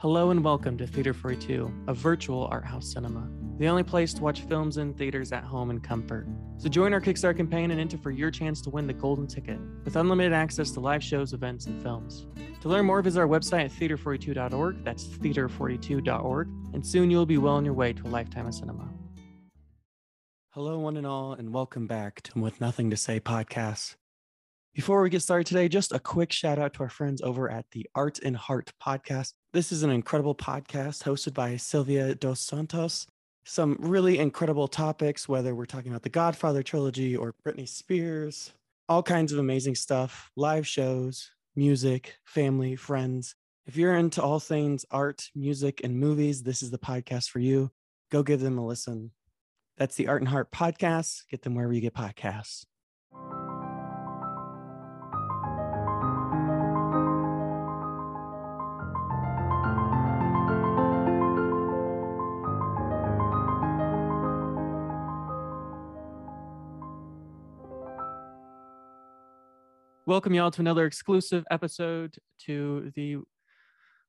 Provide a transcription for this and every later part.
Hello and welcome to Theater 42, a virtual art house cinema, the only place to watch films in theaters at home in comfort. So join our Kickstarter campaign and enter for your chance to win the golden ticket with unlimited access to live shows, events, and films. To learn more, visit our website at theater42.org. That's theater42.org, and soon you'll be well on your way to a lifetime of cinema. Hello, one and all, and welcome back to With Nothing to Say podcast. Before we get started today, just a quick shout out to our friends over at the Art and Heart podcast. This is an incredible podcast hosted by Sylvia Dos Santos. Some really incredible topics, whether we're talking about the Godfather trilogy or Britney Spears, all kinds of amazing stuff, live shows, music, family, friends. If you're into all things art, music, and movies, this is the podcast for you. Go give them a listen. That's the Art and Heart podcast. Get them wherever you get podcasts. Welcome y'all to another exclusive episode to the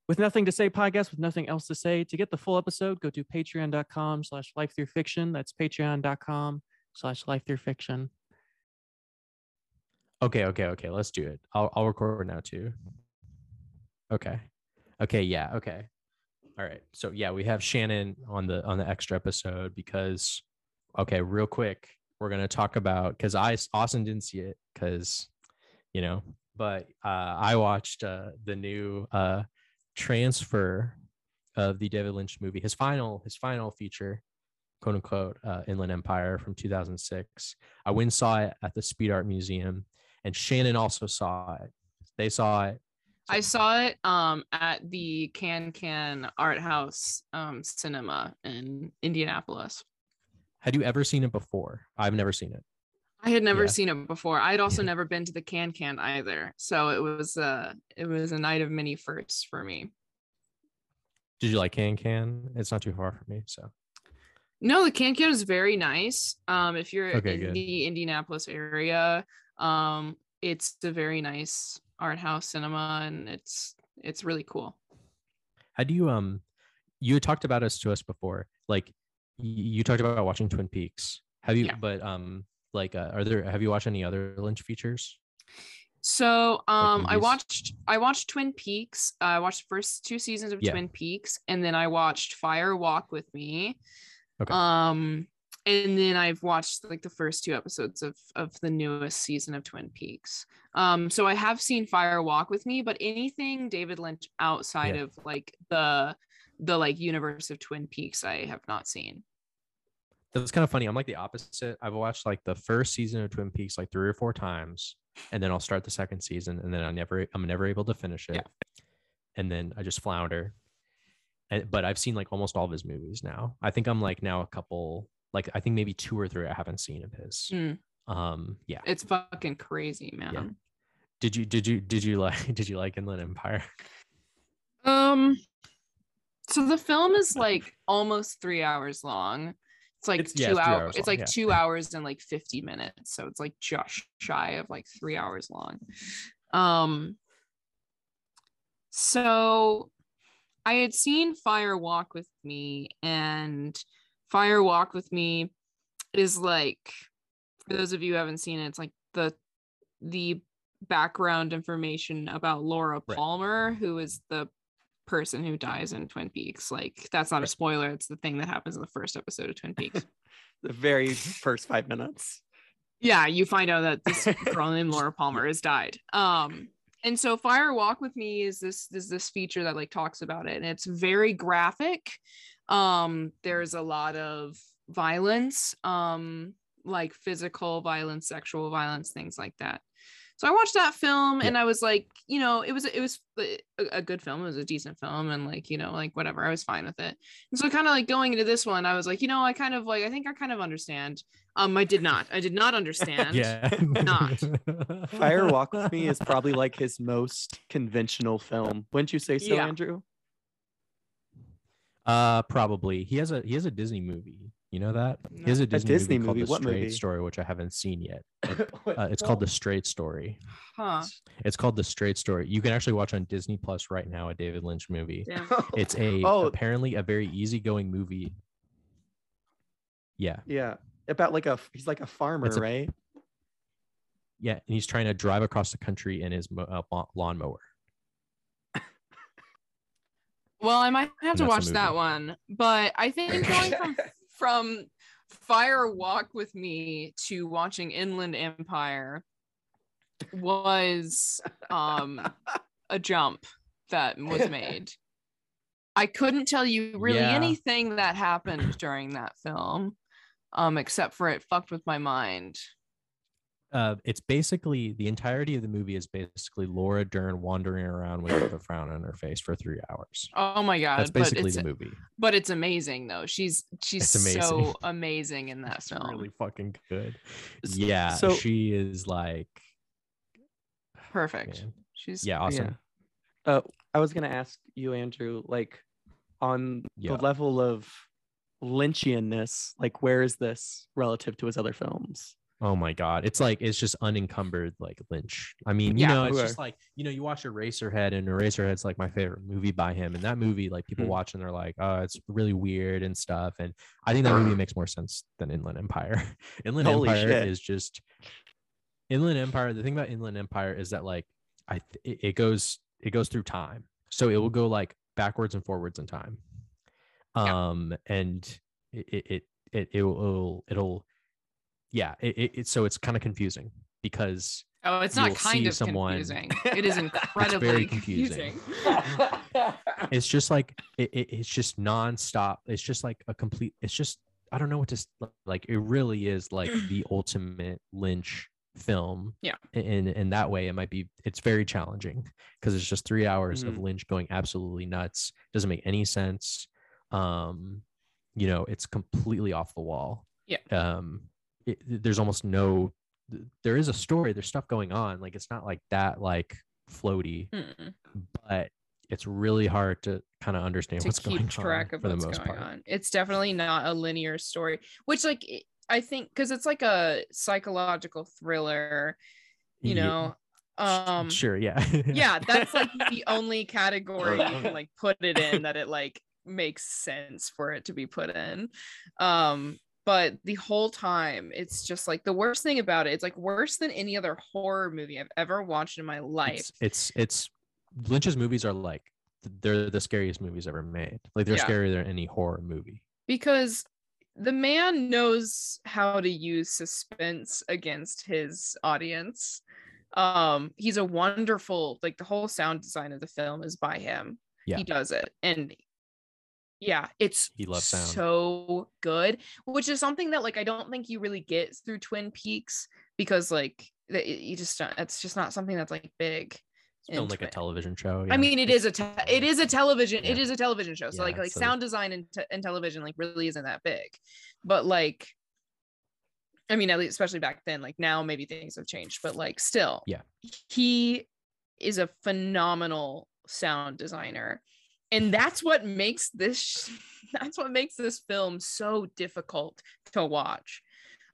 With Nothing to Say podcast with nothing else to say. To get the full episode, go to patreon.com slash life through fiction. That's patreon.com slash life through fiction. Okay, okay, okay. Let's do it. I'll I'll record now too. Okay. Okay, yeah, okay. All right. So yeah, we have Shannon on the on the extra episode because okay, real quick, we're gonna talk about because I Austin didn't see it because you know, but uh I watched uh the new uh transfer of the David Lynch movie, his final his final feature, quote unquote, uh, Inland Empire from 2006. I went and saw it at the Speed Art Museum, and Shannon also saw it. They saw it. I saw it um at the Kan-Kan Art House um cinema in Indianapolis. Had you ever seen it before? I've never seen it. I had never Yeah. seen it before. I had also Yeah. never been to the Kan-Kan either. So it was uh it was a night of many firsts for me. Did you like Kan-Kan? It's not too far from me, so No, the Kan-Kan is very nice. Um if you're Okay, in good. the Indianapolis area, um it's a very nice art house cinema and it's it's really cool. how do you um you had talked about us to us before like you talked about watching twin peaks have you Yeah. but um like uh, are there have you watched any other lynch features So um I watched I watched Twin Peaks. I watched the first two seasons of Yeah. Twin Peaks and then I watched Fire Walk with Me. Okay. Um and then I've watched like the first two episodes of of the newest season of Twin Peaks. Um so I have seen Fire Walk with Me, but anything David Lynch outside Yeah. of like the the like universe of Twin Peaks I have not seen. That's kind of funny i'm like the opposite i've watched like the first season of twin peaks like three or four times and then i'll start the second season and then i never i'm never able to finish it Yeah. and then i just flounder and, but i've seen like almost all of his movies now i think i'm like now a couple like i think maybe two or three i haven't seen of his Mm, um yeah it's fucking crazy, man. did you did you did you like did you like inland empire Um, so the film is like almost three hours long. It's like It's- yeah, two it's three hours. hours It's long, like yeah. two hours and like fifty minutes. So it's like just shy of like three hours long. Um. So, I had seen Fire Walk with Me, and Fire Walk with Me is like, for those of you who haven't seen it, it's like the the background information about Laura Right. Palmer, who is the person who dies in Twin Peaks. Like that's not a spoiler. It's the thing that happens in the first episode of Twin Peaks. The very first five minutes. yeah, you find out that this girl named Laura Palmer has died. Um, and so Fire Walk with Me is this is this feature that like talks about it, and it's very graphic. Um, there's a lot of violence, um, like physical violence, sexual violence, things like that. So I watched that film Yeah. and I was like, you know, it was it was a, a good film. It was a decent film and like, you know, like whatever. I was fine with it. And so kind of like going into this one, I was like, you know, I kind of like I think I kind of understand. Um, I did not. I did not understand. yeah not. Fire Walk with Me is probably like his most conventional film. Wouldn't you say so, Yeah. Andrew? uh probably he has a he has a disney movie You know that? No. He has a A Disney, Disney movie, movie? called The What Straight movie? Story, which I haven't seen yet. Uh, it's called The? Straight Story. Huh. It's called The Straight Story. You can actually watch on Disney Plus right now a David Lynch movie. Damn. It's a Oh. apparently a very easygoing movie. Yeah, yeah, about like a he's like a farmer, a- right? yeah, and he's trying to drive across the country in his mo- uh, lawn- lawnmower. Well, I might have to watch that one, but I think going from from Fire Walk with Me to watching Inland Empire was um a jump that was made. I couldn't tell you really Yeah. anything that happened during that film, um, except for it fucked with my mind. Uh, it's basically the entirety of the movie is basically Laura Dern wandering around with a frown on her face for three hours. Oh my god! That's but basically it's the movie. but it's amazing though. She's she's amazing. so amazing in that It's film. really fucking good. Yeah, so- she is like Perfect. man. She's Yeah, awesome. Yeah. Uh, I was gonna ask you, Andrew, like on Yeah. the level of Lynchianness, like where is this relative to his other films? Oh my god, it's like it's just unencumbered like Lynch. I mean, you Yeah. know, it's just like you know, you watch Eraserhead, and Eraserhead's like my favorite movie by him, and that movie, like people Mhm. watch and they're like, oh, it's really weird and stuff. And I think that movie makes more sense than Inland Empire. Inland Holy Empire shit. is just Inland Empire. The thing about Inland Empire is that like I th- it, goes it goes through time, so it will go like backwards and forwards in time. Yeah. Um, and it it it it it'll it'll, it'll yeah it, it, it so it's kind of confusing because oh, it's not kind of someone- confusing. It is incredibly confusing. confusing. it's just like it, it, it's just nonstop it's just like a complete it's just i don't know what to like it really is like the ultimate lynch film Yeah. in in that way it might be it's very challenging because it's just three hours of Mhm. lynch going absolutely nuts doesn't make any sense um you know it's completely off the wall Yeah. um it, there's almost no there is a story there's stuff going on like it's not like that like floaty Mm-mm. but it's really hard to kind of understand to what's keep going track on of for the what's most going part. on. It's definitely not a linear story, which like I think because it's like a psychological thriller, you Ye- know. Um sure, yeah, yeah, that's like the only category you can like put it in that it like makes sense for it to be put in. Um but the whole time it's just like the worst thing about it it's like worse than any other horror movie I've ever watched in my life. it's, it's it's Lynch's movies are like they're the scariest movies ever made. Like they're Yeah. scarier than any horror movie. because the man knows how to use suspense against his audience um he's a wonderful like the whole sound design of the film is by him Yeah. he does it and yeah it's He loves sound. so good which is something that like i don't think you really get through twin peaks because like that you just don't it's just not something that's like big It's filmed like a television show. I mean, it is a te- it is a television it Yeah. is a television show. So Yeah, like like so- sound design and, te- and television like really isn't that big, but like, I mean, at least especially back then. Like now, maybe things have changed, but like still, Yeah. he is a phenomenal sound designer, and that's what makes this that's what makes this film so difficult to watch.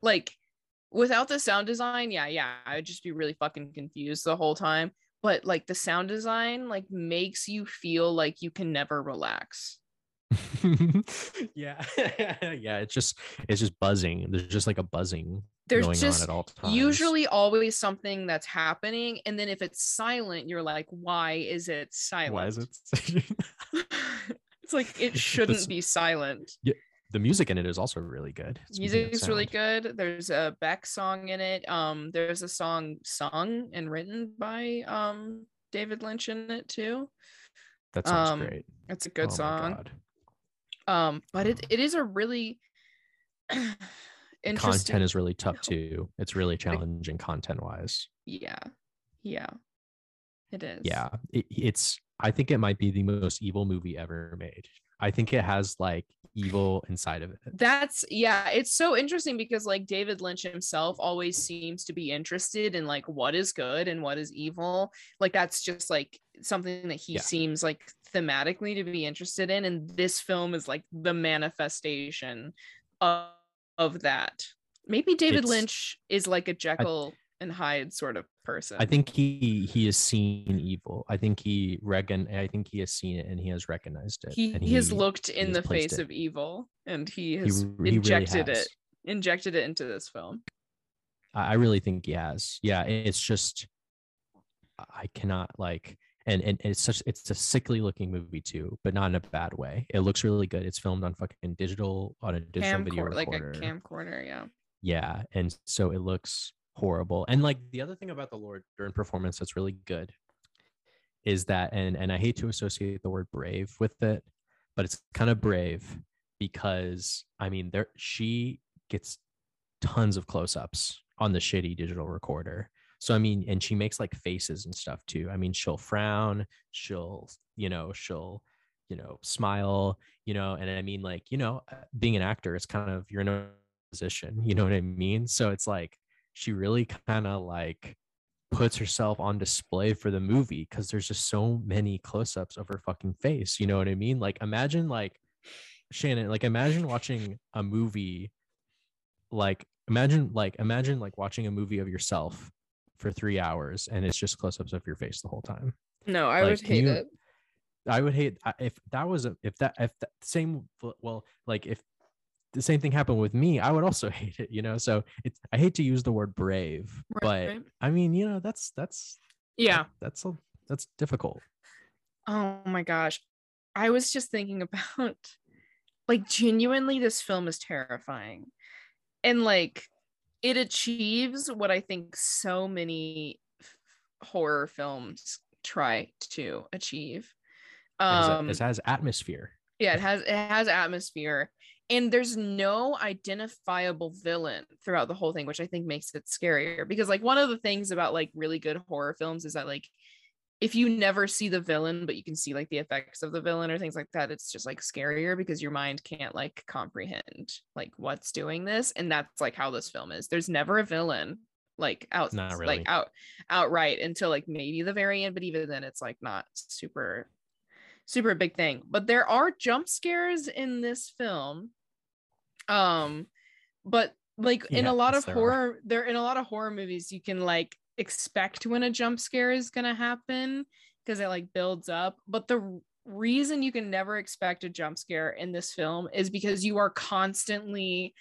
Like without the sound design, yeah, yeah, I'd just be really fucking confused the whole time but like the sound design like makes you feel like you can never relax yeah, yeah. It's just it's just buzzing. There's just like a buzzing there's just on at all times. usually always something that's happening and then if it's silent you're like why is it silent why is it? it's like it shouldn't be silent Yeah, the music in it is also really good. music is really good there's a beck song in it um there's a song sung and written by um david lynch in it too That sounds um, great. it's a good Oh song um but it, it is a really interesting Content is really tough too. It's really challenging content wise. yeah yeah it is Yeah, it, it's. I think it might be the most evil movie ever made. I think it has like evil inside of it. that's yeah it's so interesting because like david lynch himself always seems to be interested in like what is good and what is evil like that's just like something that he Yeah. seems like thematically to be interested in and this film is like the manifestation of, of that. Maybe David It's- Lynch is like a Jekyll and Hyde sort of person. I think he he has seen evil. I think he recon. I think he has seen it and he has recognized it. he, he has looked in the face it. of evil and he he has he really injected has. it injected it into this film. I really think he has. Yeah, it's just I cannot like and and it's such it's a sickly looking movie too, but not in a bad way. It looks really good. It's filmed on fucking digital on a digital video Camcorder, like a recorder. camcorder, yeah. yeah, and so it looks horrible. And like the other thing about the Laura Dern performance that's really good is that and and I hate to associate the word brave with it, but it's kind of brave because I mean there she gets tons of close-ups on the shitty digital recorder. So I mean, and she makes like faces and stuff too. I mean, she'll frown, she'll, you know, she'll, you know, smile, you know, and I mean, like, you know, being an actor, it's kind of you're in a position, you know what I mean? So it's like she really kind of like puts herself on display for the movie because there's just so many close-ups of her fucking face. You know what I mean? Like imagine like Shannon, like imagine watching a movie like imagine like imagine like watching a movie of yourself for three hours and it's just close-ups of your face the whole time No, I Like, would hate you- it. i would hate if that was a if that if that same well like if the same thing happened with me i would also hate it you know so it's i hate to use the word brave Right, but right. i mean you know that's that's Yeah. that's a, that's difficult Oh my gosh. I was just thinking about like genuinely this film is terrifying. And like it achieves what I think so many horror films try to achieve. it has, Um it has atmosphere yeah, it has it has atmosphere and there's no identifiable villain throughout the whole thing, which I think makes it scarier because like one of the things about like really good horror films is that like if you never see the villain but you can see like the effects of the villain or things like that it's just like scarier because your mind can't like comprehend like what's doing this and that's like how this film is there's never a villain like out really. like out outright until like maybe the very end but even then it's like not super super big thing but there are jump scares in this film um but like in a lot of horror there in a lot of horror movies you can like expect when a jump scare is going to happen because it like builds up. But the reason you can never expect a jump scare in this film is because you are constantly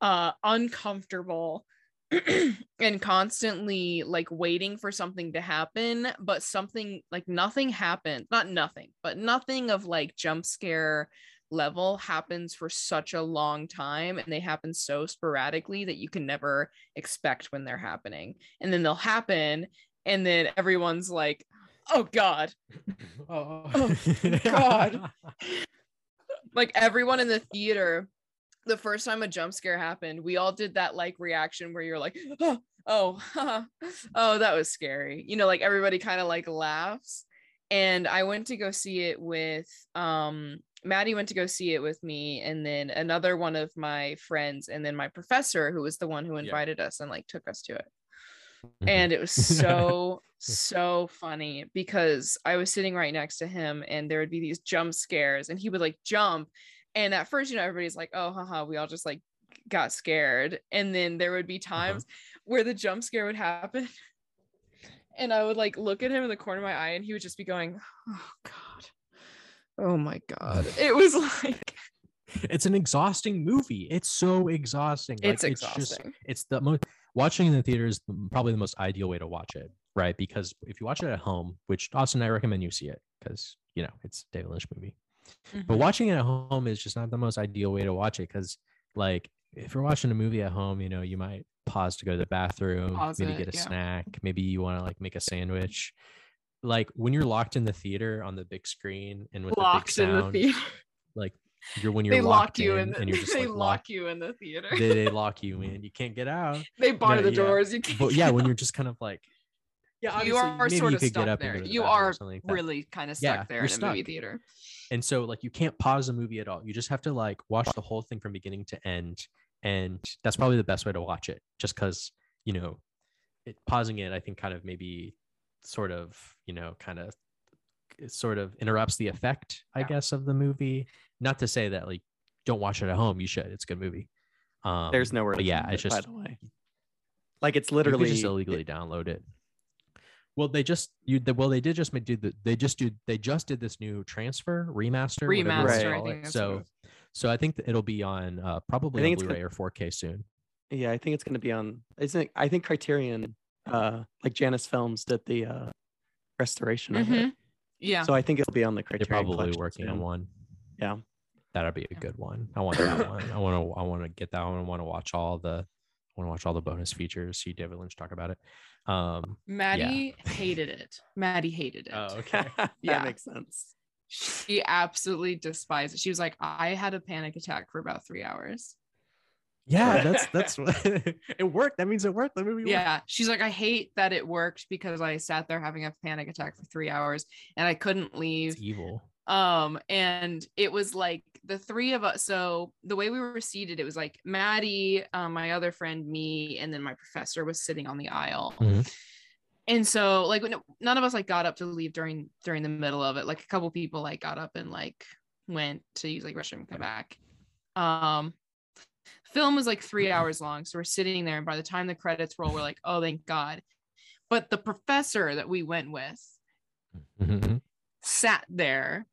uh uncomfortable and constantly like waiting for something to happen but something like nothing happened not nothing but nothing of like jump scare level happens for such a long time and they happen so sporadically that you can never expect when they're happening. And then they'll happen and then everyone's like oh god. Oh, God. like everyone in the theater the first time a jump scare happened we all did that like reaction where you're like oh oh oh that was scary. You know like everybody kind of like laughs. And i went to go see it with um maddie went to go see it with me and then another one of my friends and then my professor who was the one who invited us and like took us to it. Mhm. and it was so so funny because I was sitting right next to him and there would be these jump scares and he would like jump. And at first you know everybody's like oh haha we all just like got scared. And then there would be times where the jump scare would happen and I would like look at him in the corner of my eye and he would just be going oh god oh my god it was like it's an exhausting movie. It's so exhausting. it's Like, exhausting just it's the most watching in the theater is probably the most ideal way to watch it, right? Because if you watch it at home, which Austin, I recommend you see it because you know it's a David Lynch movie. But Mhm. watching it at home is just not the most ideal way to watch it because, like, if you're watching a movie at home, you know, you might pause to go to the bathroom, Pause maybe it, get a yeah. snack, maybe you want to like make a sandwich. Like when you're locked in the theater on the big screen and with locked the big in the theater like you're when you're they locked lock you in, the, and you're just they like lock locked you in the theater they, they lock you in. You can't get out. they bar No, the yeah. doors you can't But yeah, when you're just kind of like, yeah, you are sort you of stuck there. and go to the You are like really kind of Yeah, stuck there you're in a movie theater. And so like you can't pause the movie at all. You just have to like watch the whole thing from beginning to end. And that's probably the best way to watch it. Just because, you know, it pausing it, I think kind of maybe sort of, you know, kind of sort of interrupts the effect, I Yeah. guess, of the movie. Not to say that like don't watch it at home, you should. It's a good movie. Um, There's nowhere. but yeah, it's it, by just the way. Like it's literally just illegally download it. Well, they just you the, well they did just make do the they just do they just did this new transfer remaster Remaster, I think it. that's what it so so I think that it'll be on uh, probably on Blu-ray or 4K soon. Yeah, I think it's gonna be on. Isn't it, I think Criterion, uh, like Janus Films did the uh, restoration of it. Mhm. Yeah. So I think it'll be on the Criterion. They're probably collection working on one. Yeah. That'd be a good one. I want that one. I want to. I want to get that one. I want to watch all the. I want to watch all the bonus features. See David Lynch talk about it. Um. Maddie hated it. Maddie hated it. Oh, okay. that Yeah. makes sense. She absolutely despised it. She was like, I had a panic attack for about three hours. Yeah, that's that's what it worked. That means it worked. The movie worked. Yeah. She's like, I hate that it worked because I sat there having a panic attack for three hours and I couldn't leave. It's evil. Um, and it was like the three of us. So the way we were seated, it was like Maddie, um, my other friend, me, and then my professor was sitting on the aisle. Mhm. And so like none of us like got up to leave during during the middle of it. Like a couple people like got up and like went to use like restroom and come back. Um film was like three hours long. So we're sitting there, and by the time the credits roll, we're like, oh thank God. But the professor that we went with Mhm. sat there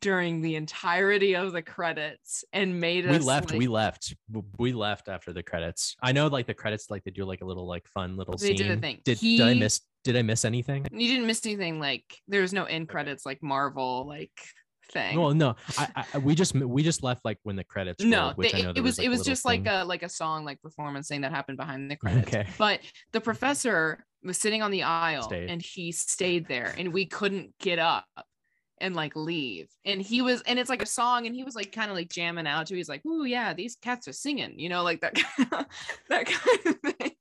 during the entirety of the credits and made us We us left. like- we left. We left after the credits. I know, like the credits, like they do like a little like fun little They scene. did a thing. Did, did I miss? Did I miss anything? you didn't miss anything like there was no end credits like Marvel like thing. Well, no. I, I we just we just left like when the credits. no, rolled, which they- I know it there was like, it was just like a like a song like performance thing that happened behind the credits. Okay. But the professor was sitting on the aisle Stayed. and he stayed there and we couldn't get up and like leave. And he was and it's like a song and he was like kind of like jamming out to. He's like, "Oh yeah, these cats are singing," you know, like that that kind of thing.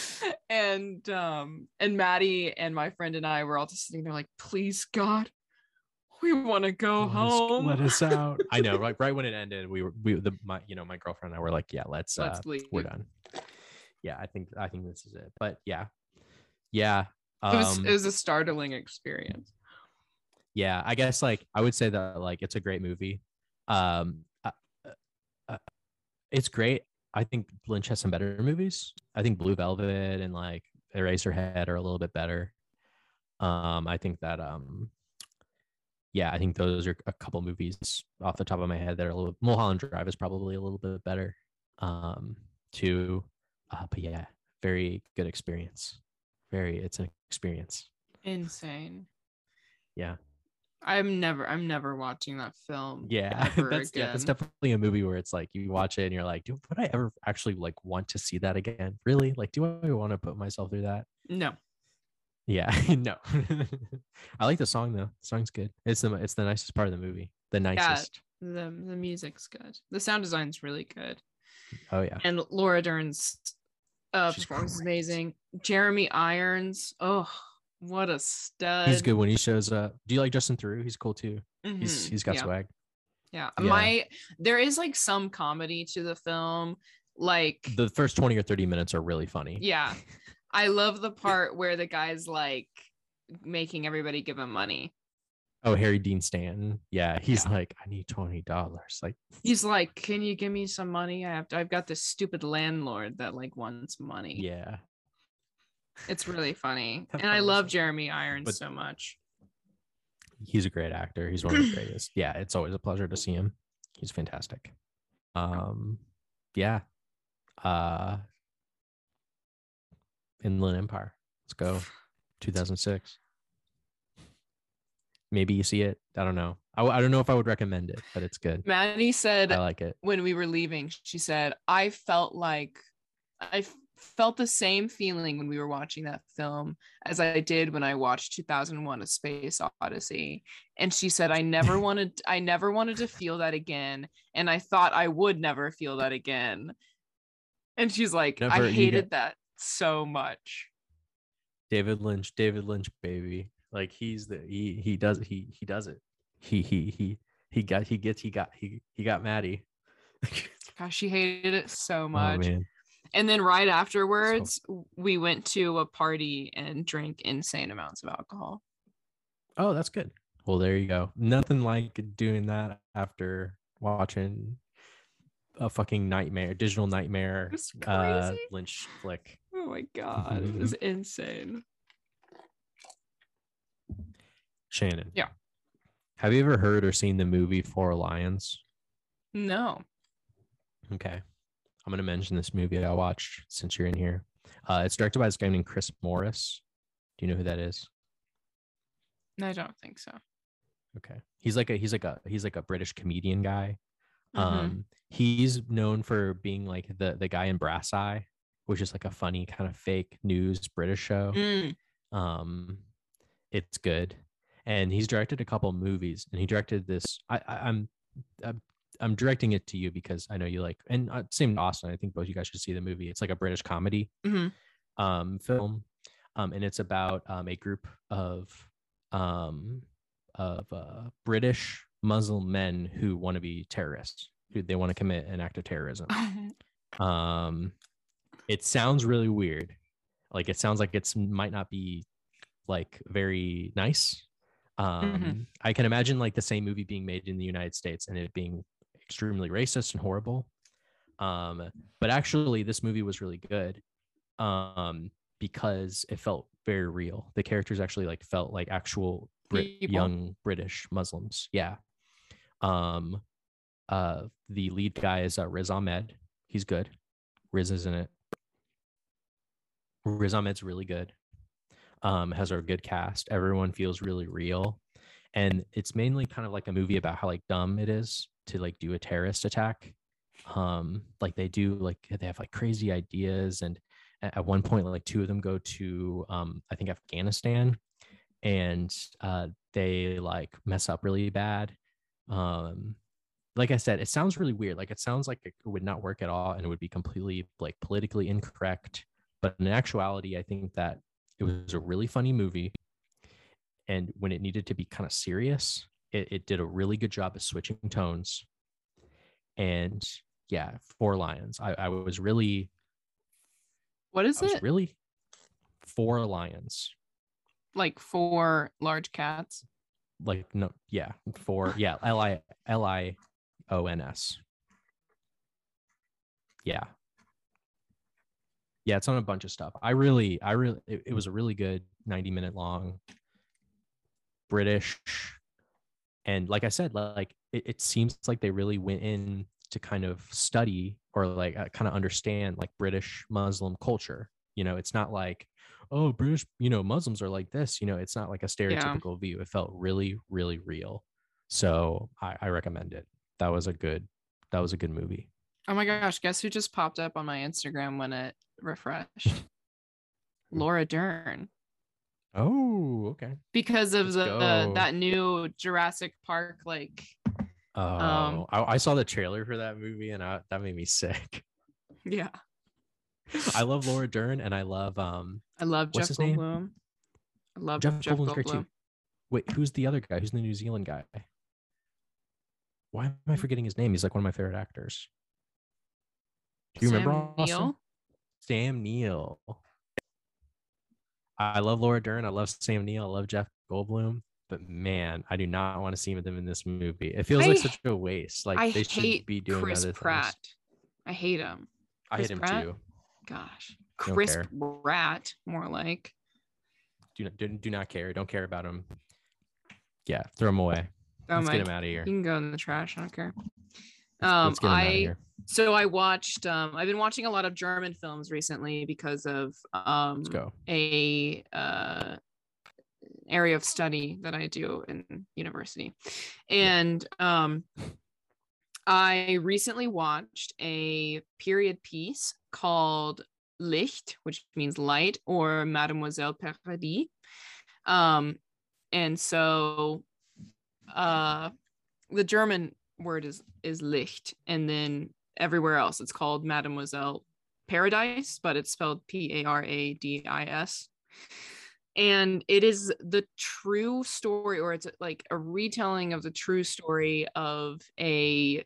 and um and Maddie and my friend and I were all just sitting there like, "Please God, we want to go Let us- home. Let us out. I know, right? Right when it ended, we were we the my you know my girlfriend and I were like, yeah, let's uh, Let's leave." we're done. Yeah, I think I think this is it. But yeah, yeah, It was um, it was a startling experience. yeah. I guess like I would say that like it's a great movie. Um, uh, uh, uh, it's great. I think Lynch has some better movies. I think Blue Velvet and like Eraserhead are a little bit better. Um, I think that um, yeah, I think those are a couple movies off the top of my head that are a little. Mulholland Drive is probably a little bit better. Um, too, uh, but yeah, very good experience. Very, it's an experience. Insane. Yeah, I'm never I'm never watching that film. yeah, that's yeah, that's definitely a movie where it's like you watch it and you're like, do would I ever actually like want to see that again? Really? Like, do I want to put myself through that? No. Yeah, no. I like the song though. The song's good. It's the it's the nicest part of the movie. The nicest. The the music's good. The sound design's really good. Oh yeah. And Laura Dern's uh She's performance is amazing. Jeremy Irons. Oh, what a stud. He's good when he shows up. Do you like Justin Theroux? He's cool too. He's Mhm, he's got yeah. swag. Yeah. Yeah. My there is like some comedy to the film. Like The first 20 or 30 minutes are really funny. yeah. I love the part where the guy's like making everybody give him money. Oh, Harry Dean Stanton. Yeah, he's Yeah. like, I need twenty dollars. Like, He's like, "Can you give me some money? I have to, I've got this stupid landlord that like wants money." yeah, It's really funny. And I love Jeremy Irons but- so much. he's a great actor. He's one of the greatest. Yeah, it's always a pleasure to see him. He's fantastic. Um, yeah. Uh, Inland Empire. Let's go. 2006. Maybe you see it. I don't know. I don't know if I would recommend it, but it's good. Maddie said I like it. when we were leaving, she said, I felt like I felt the same feeling when we were watching that film as I did when I watched 2001 A Space Odyssey. And she said, I never wanted, I never wanted to feel that again. And I thought I would never feel that again. And she's like, Never- I hated that so much. David Lynch, David Lynch, baby. Like he's the he he does he he does it. He he he he got he gets he got he he got Maddie. Gosh, she hated it so Oh much. man. And then right afterwards, we went to a party and drank insane amounts of alcohol. Oh, that's good. Well, there you go. Nothing like doing that after watching a fucking nightmare, digital nightmare, uh. Lynch flick. Oh my god, it was insane. Shannon. Yeah. Have you ever heard or seen the movie Four Lions? No. Okay. I'm going to mention this movie I watched since you're in here. Uh, it's directed by this guy named Chris Morris. Do you know who that is? No, I don't think so. Okay. He's like a he's like a he's like a British comedian guy. Mhm. Um he's known for being like the the guy in Brass Eye, which is like a funny kind of fake news British show. Mm. Um it's good. And he's directed a couple movies and he directed this I, I I'm I'm I'm directing it to you because I know you like and uh, same to Austin. I think both you guys should see the movie. It's like a British comedy Mhm. um, film, um, and it's about um, a group of um, of uh, British Muslim men who want to be terrorists, who they want to commit an act of terrorism. Um, it sounds really weird, like it sounds like it's might not be like very nice. Um, I can imagine like the same movie being made in the United States and it being extremely racist and horrible. Um, but actually, this movie was really good um because it felt very real. The characters actually like felt like actual Brit- young british muslims. Yeah. Um uh the lead guy is uh, riz ahmed. He's good. Riz is in it. Riz ahmed's really good. Um has a good cast. Everyone feels really real and it's mainly kind of like a movie about how like dumb it is to like do a terrorist attack um like they do like they have like crazy ideas and at one point like two of them go to um i think afghanistan and uh they like mess up really bad um like i said it sounds really weird like it sounds like it would not work at all and it would be completely like politically incorrect but in actuality i think that it was a really funny movie and when it needed to be kind of serious it, it did a really good job of switching tones. And yeah four lions. I, I was really what is I was it? really four lions. Like four large cats. like no yeah four yeah l i l i o n s. Yeah. Yeah it's on a bunch of stuff. I really i really it, it was a really good 90 minute long british. And like i said like it, it seems like they really went in to kind of study or like uh, kind of understand like british muslim culture. You know it's not like oh british you know muslims are like this. You know it's not like a stereotypical view. It felt really really real. So I, I recommend it. That was a good that was a good movie. Oh my gosh, guess who just popped up on my Instagram when it refreshed? Laura Dern. Oh okay Because of Let's the, that new Jurassic Park like oh Um, I, I saw the trailer for that movie and I, that made me sick yeah. i love laura dern and i love um I love Jeff? Goldblum. I love jeff, Jeff, goldblum's great too Goldblum. wait who's the other guy who's the new zealand guy why am i forgetting his name he's like one of my favorite actors do you Sam remember Austin? Neill? Sam Neill. I love Laura Dern. I love Sam Neill. I love Jeff Goldblum. But man, I do not want to see them in this movie. It feels like such a waste. Like I they should be doing Chris other Pratt. things. I hate him. I hate him Pratt? too. Gosh. Chris. Pratt, more like. Do not do, do not care. Don't care about him. Yeah, throw him away. Oh Let's my get him out of here. You can go in the trash. I don't care. Um, let's get him out of I so I watched. Um, I've been watching a lot of German films recently because of um a uh area of study that I do in university, and um, I recently watched a period piece called Licht, which means light, or Mademoiselle Paradis. Um, and so uh the German word is is Licht, and then everywhere else it's called Mademoiselle Paradise, but it's spelled P A R A D I S. And it is the true story, or it's like a retelling of the true story of a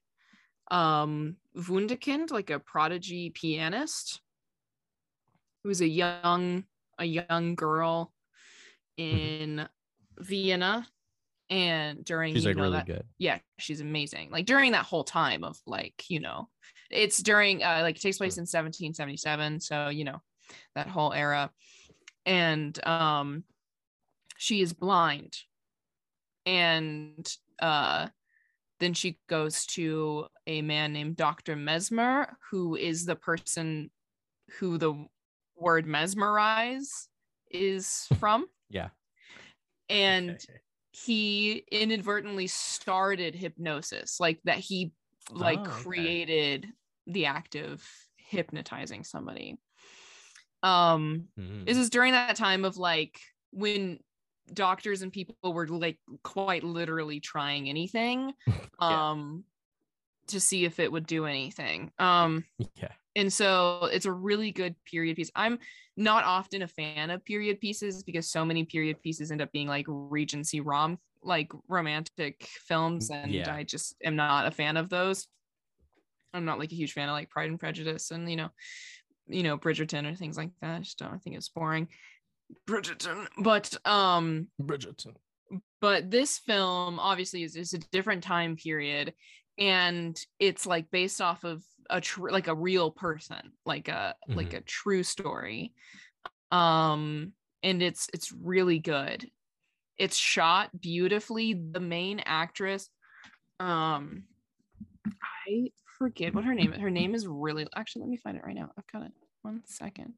um Wunderkind, like a prodigy pianist, who was a young a young girl in Vienna and during She's you like know, really that- good. yeah she's amazing like during that whole time of like you know it's during uh like it takes place in 1777 so you know that whole era and um she is blind and uh then she goes to a man named Dr. Mesmer who is the person who the word mesmerize is from Yeah. and. He inadvertently started hypnosis like that he like Oh, okay. created the act of hypnotizing somebody um Mhm. this is during that time of like when doctors and people were like quite literally trying anything Yeah. um to see if it would do anything um yeah. And so it's a really good period piece. I'm not often a fan of period pieces because so many period pieces end up being like regency rom like romantic films and Yeah. i just am not a fan of those. I'm not like a huge fan of like pride and prejudice and you know you know bridgerton or things like that. I just don't I think it's boring. Bridgerton but um Bridgerton. but this film obviously is, is a different time period and it's like based off of a tr- like a real person like a like a true story um and it's it's really good. It's shot beautifully. The main actress um i forget what her name is her name is really actually let me find it right now. I've got it. One second.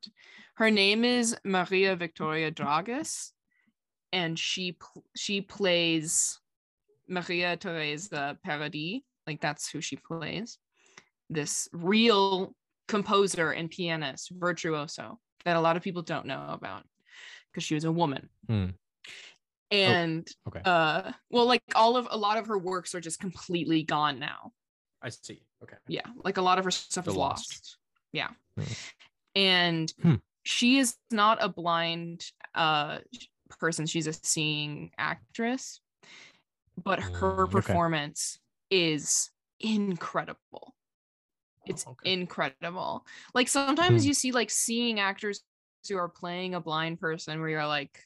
Her name is maria victoria Dragus and she she plays Maria Teresa Paradis, like that's who she plays. This real composer and pianist, virtuoso, that a lot of people don't know about because she was a woman. Hmm. And Okay. uh well like all of a lot of her works are just completely gone now I see. Okay. yeah like a lot of her stuff They're is lost. lost, yeah Hmm. and Hmm. she is not a blind uh person she's a seeing actress but Mm, her okay. performance is incredible it's Oh, okay. incredible like sometimes Hmm. you see like seeing actors who are playing a blind person where you're like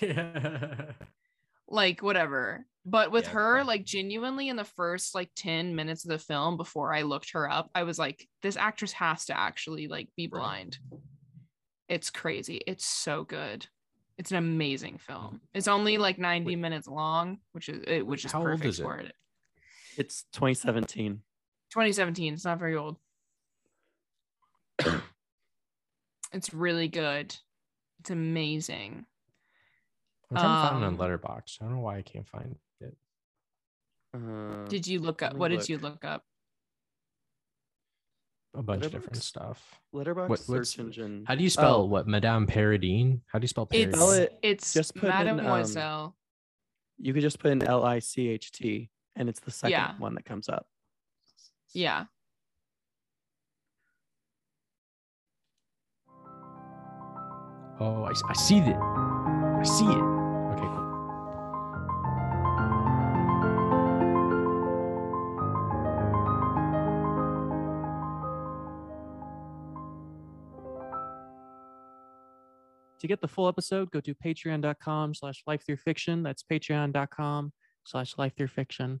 Yeah. like whatever but with Yeah, her okay. like genuinely in the first like 10 minutes of the film before i looked her up i was like this actress has to actually like be Right. blind it's crazy it's so good it's an amazing film it's only like 90 Wait. minutes long which is it which is How perfect is for it It's 2017. 2017 it's not very old it's really good it's amazing I'm trying to find it on Um, Letterboxd. I don't know why I can't find it. Uh, did you look up me what did you look up A bunch of different stuff. Letterboxd what- search engine. How do you spell Oh. what Madame Paradine? How do you spell Paradine? it's it's just put in, um, You could just put in L I C H T, and it's the second Yeah. one that comes up. yeah Oh, I see it. I see it. Okay, cool. To get the full episode, go to patreon.com slash life through fiction. That's patreon.com slash life through fiction.